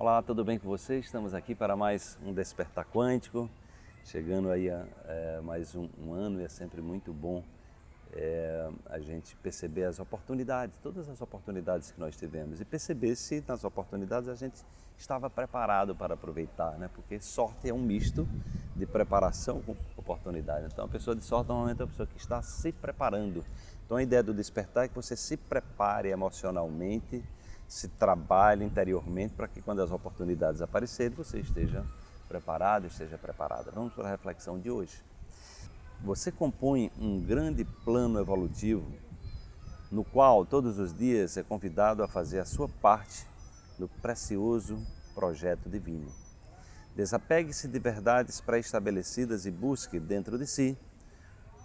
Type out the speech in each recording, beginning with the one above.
Olá, tudo bem com vocês? Estamos aqui para mais um Despertar Quântico, chegando aí a é, mais um, um, ano e é sempre muito bom é, a gente perceber as oportunidades, todas as oportunidades que nós tivemos e perceber se nas oportunidades a gente estava preparado para aproveitar, né? Porque sorte é um misto de preparação com oportunidade. Então, a pessoa de sorte normalmente é uma pessoa que está se preparando. Então, a ideia do despertar é que você se prepare emocionalmente se trabalhe interiormente para que quando as oportunidades aparecerem você esteja preparado, esteja preparada. Vamos para a reflexão de hoje. Você compõe um grande plano evolutivo no qual todos os dias é convidado a fazer a sua parte no precioso projeto divino. Desapegue-se de verdades pré-estabelecidas e busque dentro de si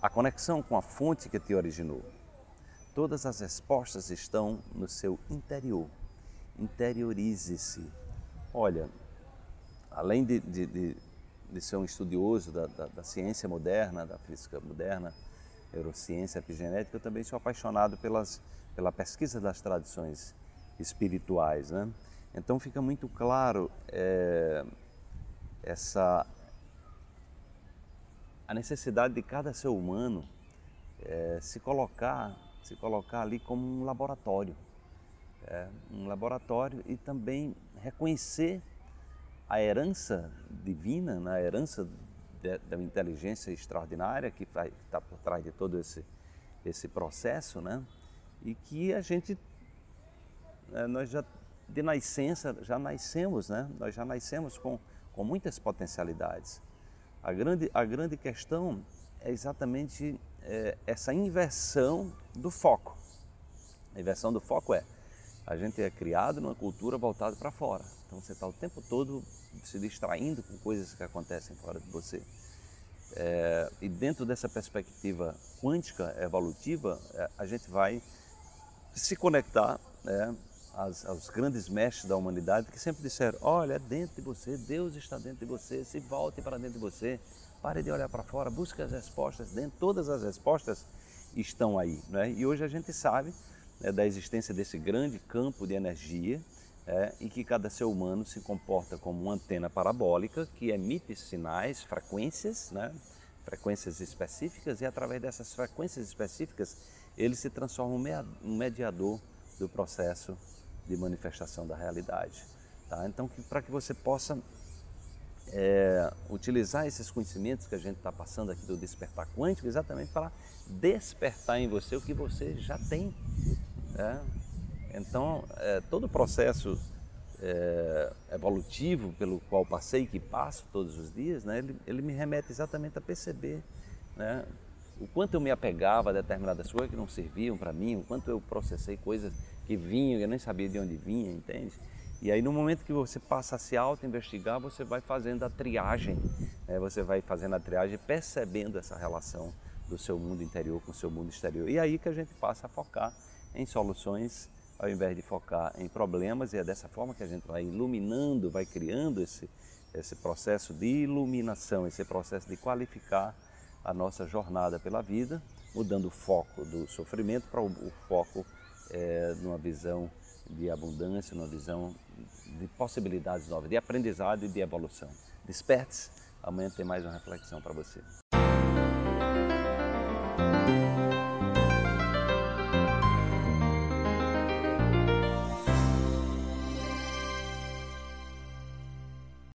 a conexão com a fonte que te originou. Todas as respostas estão no seu interior. Interiorize-se. Olha, além de, de, de, de, ser um estudioso da, da, da, ciência moderna, da física moderna, neurociência, epigenética, eu também sou apaixonado pelas, pela pesquisa das tradições espirituais. Né? Então fica muito claro é, essa a necessidade de cada ser humano é, se colocar se colocar ali como um laboratório. É, um laboratório e também reconhecer a herança divina, né, a herança da inteligência extraordinária que está por trás de todo esse, esse processo, né? E que a gente, é, nós já de nascença, já nascemos, né? Nós já nascemos com, com muitas potencialidades. A grande, a grande questão é exatamente é, essa inversão do foco. A inversão do foco é a gente é criado numa cultura voltada para fora. Então você está o tempo todo se distraindo com coisas que acontecem fora de você. É, e dentro dessa perspectiva quântica evolutiva, é, a gente vai se conectar né, aos, aos, grandes mestres da humanidade que sempre disseram: olha, é dentro de você, Deus está dentro de você, se volte para dentro de você, Pare de olhar para fora, busque as respostas dentro. Todas as respostas estão aí. Né? E hoje a gente sabe né, da existência desse grande campo de energia é, em que cada ser humano se comporta como uma antena parabólica que emite sinais, frequências, né? frequências específicas, e através dessas frequências específicas ele se transforma um mediador do processo de manifestação da realidade. Tá? Então, para que você possa é, utilizar esses conhecimentos que a gente está passando aqui do despertar quântico exatamente para despertar em você o que você já tem. Né? Então, é, todo o processo é, evolutivo pelo qual passei, que passo todos os dias, né, ele, ele me remete exatamente a perceber né, o quanto eu me apegava a determinadas coisas que não serviam para mim, o quanto eu processei coisas que vinham e eu nem sabia de onde vinha, entende? E aí no momento que você passa a se auto-investigar, você vai fazendo a triagem, né? você vai fazendo a triagem percebendo essa relação do seu mundo interior com o seu mundo exterior. E aí que a gente passa a focar em soluções ao invés de focar em problemas e é dessa forma que a gente vai iluminando, vai criando esse, esse processo de iluminação, esse processo de qualificar a nossa jornada pela vida, mudando o foco do sofrimento para o, foco é, numa visão de abundância, numa visão de possibilidades novas, de aprendizado e de evolução. Desperte-se, amanhã tem mais uma reflexão para você.